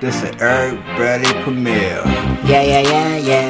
This is Eric Bradley premiere. Yeah, yeah, yeah, yeah.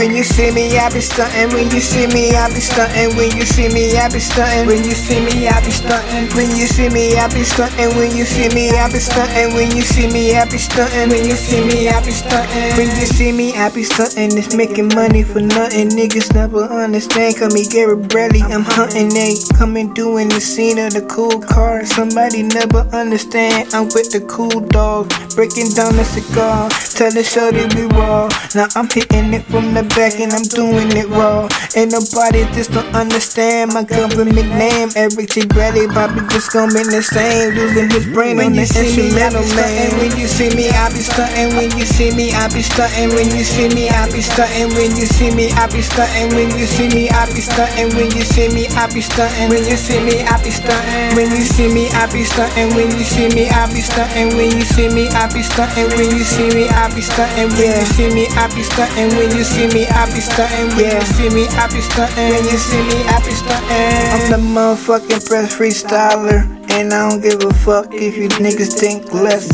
When you see me, I be stunting. When you see me, I be stunting. When you see me, I be stunting. When you see me, I be stunting. When you see me, I be stunting. When you see me, I be stunting. When you see me, I be stunting. When you see me, I be stunting. When you see me, I be stunting. It's making money for nothing. Niggas never understand. Call me Garrett Bradley. I'm hunting. They coming doing the scene of the cool car. Somebody never understand. I'm with the cool dog. Breaking down the cigar. Tell the shorty we raw. Now I'm hitting it from the back and I'm doing it raw. Ain't nobody just don't understand my government name. Eric T. Bradley, Bobby just gon' be the same. Losing his brain when on the instrumental man. When you see me, I be stunting. When you see me, I be stunting. When you see me, I be stunting. When you see me, I be stunting. When you see me, I be stunting. When you see me, I be stunting. When you see me, I be stunting. When you see me, I be stunting. When you see me, I be stunting. When you see me, I be stunting. When you see me, I be stunting. When you see me, I be stunting. When you see me, I be stunting. When you see me, I be stunting. When you see me, I be stunting. I'm the motherfucking press freestyler, and I don't give a fuck if you niggas think less.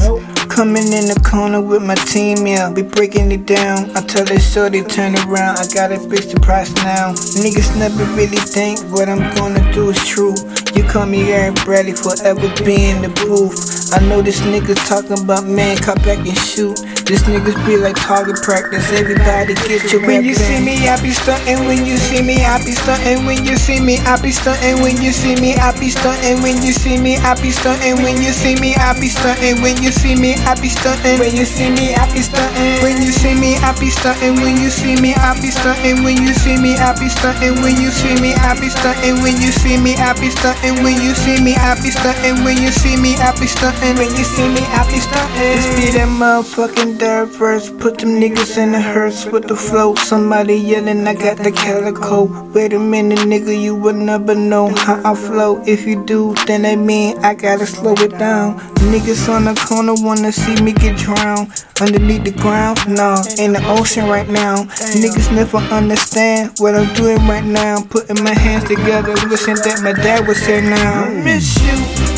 Coming in the corner with my team, yeah, be breaking it down. I tell that shorty turn around, I got a bitch the price now. Niggas never really think what I'm gonna do is true. You call me Eric Bradley, forever be in the booth. I know this nigga talking about man, cut back and shoot. This niggas be like target practice. Everybody get your When you see me, I be stunting. When you see me, I be stunting. When you see me, I be stunting. When you see me, I be stunting. When you see me, I be stunting. When you see me, I be stunting. When you see me, I be stunting. When you see me, I be stunting. When you see me, I be stunting. When you see me, I be stunting. When you see me, I be stunting. When you see me, I be stunting. When you see me, I be stunting. When you see me, I be stunting. When you see me, I be stunting. When you see me, I be stunting. This be that motherfucking dirt first. Put them niggas in the hearse with the flow. Somebody yelling, I got the calico. Wait a minute, nigga, you would never know how I flow. If you do, then that mean I gotta slow it down. Niggas on the corner wanna see me get drowned. Underneath the ground, nah, in the ocean right now. Niggas never understand what I'm doing right now. Putting my hands together, wishing that my dad was here now. I miss you.